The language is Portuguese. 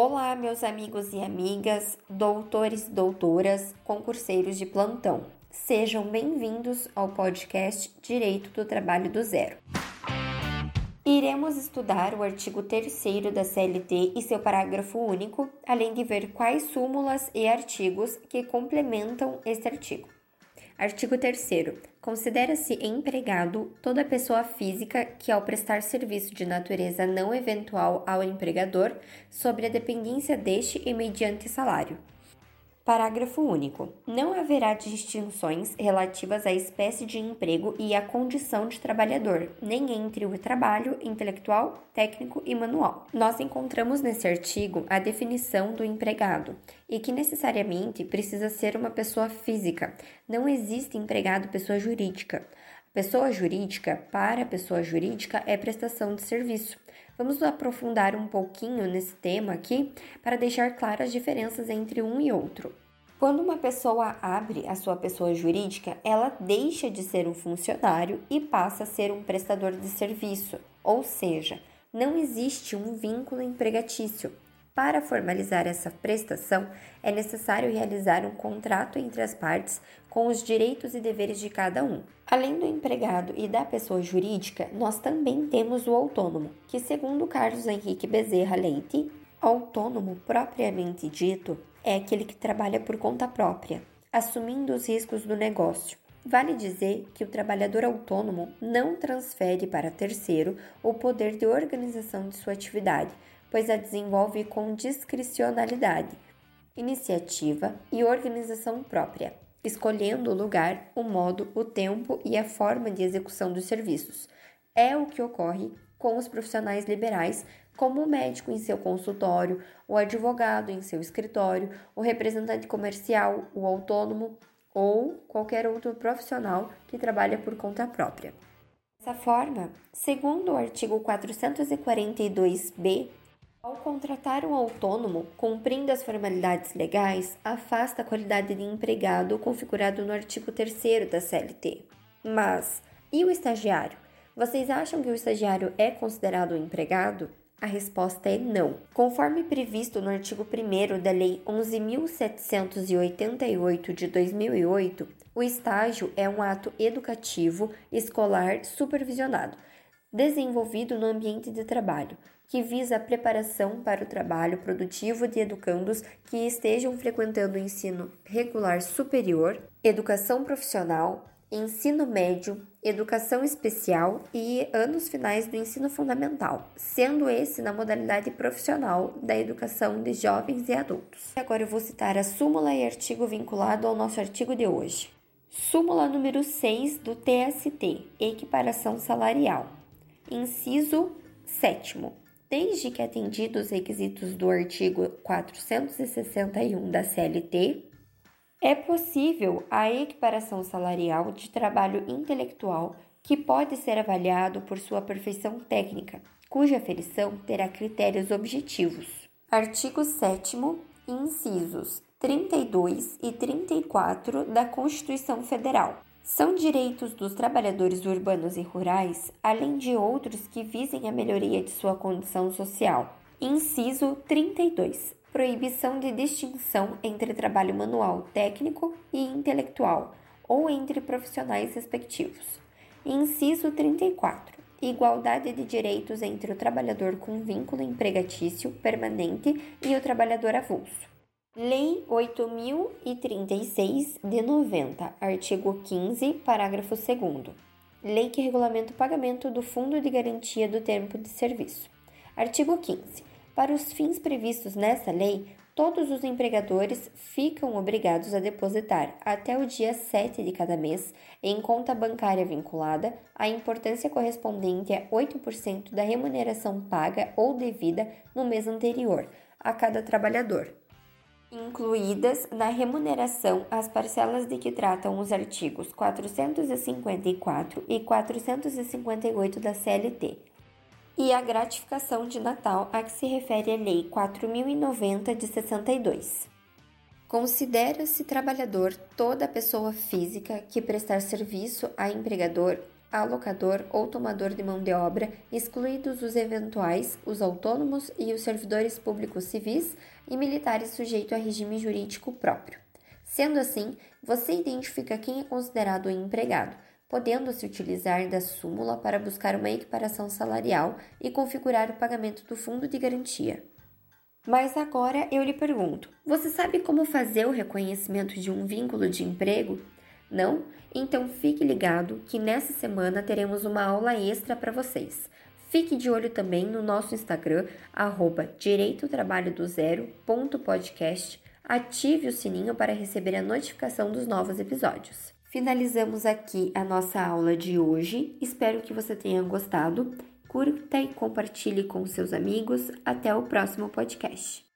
Olá, meus amigos e amigas, doutores doutoras, concurseiros de plantão. Sejam bem-vindos ao podcast Direito do Trabalho do Zero. Iremos estudar o artigo 3 da CLT e seu parágrafo único, além de ver quais súmulas e artigos que complementam este artigo. Artigo 3. Considera-se empregado toda pessoa física que, ao prestar serviço de natureza não eventual ao empregador, sobre a dependência deste e mediante salário. Parágrafo único. Não haverá distinções relativas à espécie de emprego e à condição de trabalhador, nem entre o trabalho intelectual, técnico e manual. Nós encontramos nesse artigo a definição do empregado e que necessariamente precisa ser uma pessoa física. Não existe empregado pessoa jurídica. Pessoa jurídica, para pessoa jurídica, é prestação de serviço. Vamos aprofundar um pouquinho nesse tema aqui para deixar claras as diferenças entre um e outro. Quando uma pessoa abre a sua pessoa jurídica, ela deixa de ser um funcionário e passa a ser um prestador de serviço, ou seja, não existe um vínculo empregatício. Para formalizar essa prestação, é necessário realizar um contrato entre as partes com os direitos e deveres de cada um. Além do empregado e da pessoa jurídica, nós também temos o autônomo, que, segundo Carlos Henrique Bezerra Leite, autônomo propriamente dito é aquele que trabalha por conta própria, assumindo os riscos do negócio. Vale dizer que o trabalhador autônomo não transfere para terceiro o poder de organização de sua atividade, pois a desenvolve com discricionalidade, iniciativa e organização própria, escolhendo o lugar, o modo, o tempo e a forma de execução dos serviços. É o que ocorre com os profissionais liberais, como o médico em seu consultório, o advogado em seu escritório, o representante comercial, o autônomo ou qualquer outro profissional que trabalha por conta própria. Dessa forma, segundo o artigo 442b ao contratar um autônomo, cumprindo as formalidades legais, afasta a qualidade de empregado configurado no artigo 3 da CLT. Mas, e o estagiário? Vocês acham que o estagiário é considerado um empregado? A resposta é não. Conforme previsto no artigo 1 da Lei 11.788 de 2008, o estágio é um ato educativo escolar supervisionado, desenvolvido no ambiente de trabalho, que visa a preparação para o trabalho produtivo de educandos que estejam frequentando o ensino regular superior, educação profissional, ensino médio, educação especial e anos finais do ensino fundamental, sendo esse na modalidade profissional da educação de jovens e adultos. Agora eu vou citar a súmula e artigo vinculado ao nosso artigo de hoje. Súmula número 6 do TST, equiparação salarial. Inciso 7 desde que atendidos os requisitos do artigo 461 da CLT, é possível a equiparação salarial de trabalho intelectual que pode ser avaliado por sua perfeição técnica, cuja aferição terá critérios objetivos. Artigo 7 incisos 32 e 34 da Constituição Federal. São direitos dos trabalhadores urbanos e rurais, além de outros que visem a melhoria de sua condição social. Inciso 32. Proibição de distinção entre trabalho manual técnico e intelectual, ou entre profissionais respectivos. Inciso 34. Igualdade de direitos entre o trabalhador com vínculo empregatício permanente e o trabalhador avulso. Lei 8036 de 90, artigo 15, parágrafo 2 Lei que regulamenta o pagamento do Fundo de Garantia do Tempo de Serviço. Artigo 15. Para os fins previstos nessa lei, todos os empregadores ficam obrigados a depositar até o dia 7 de cada mês em conta bancária vinculada a importância correspondente a 8% da remuneração paga ou devida no mês anterior a cada trabalhador incluídas na remuneração as parcelas de que tratam os artigos 454 e 458 da CLT, e a gratificação de Natal a que se refere a Lei 4090 de 62. Considera-se trabalhador toda pessoa física que prestar serviço a empregador alocador ou tomador de mão de obra, excluídos os eventuais, os autônomos e os servidores públicos civis e militares sujeitos a regime jurídico próprio. Sendo assim, você identifica quem é considerado empregado, podendo se utilizar da súmula para buscar uma equiparação salarial e configurar o pagamento do fundo de garantia. Mas agora eu lhe pergunto: você sabe como fazer o reconhecimento de um vínculo de emprego? Não? Então fique ligado que nessa semana teremos uma aula extra para vocês. Fique de olho também no nosso Instagram, arroba direitotrabalhodozero.podcast. Ative o sininho para receber a notificação dos novos episódios. Finalizamos aqui a nossa aula de hoje. Espero que você tenha gostado. Curta e compartilhe com seus amigos. Até o próximo podcast.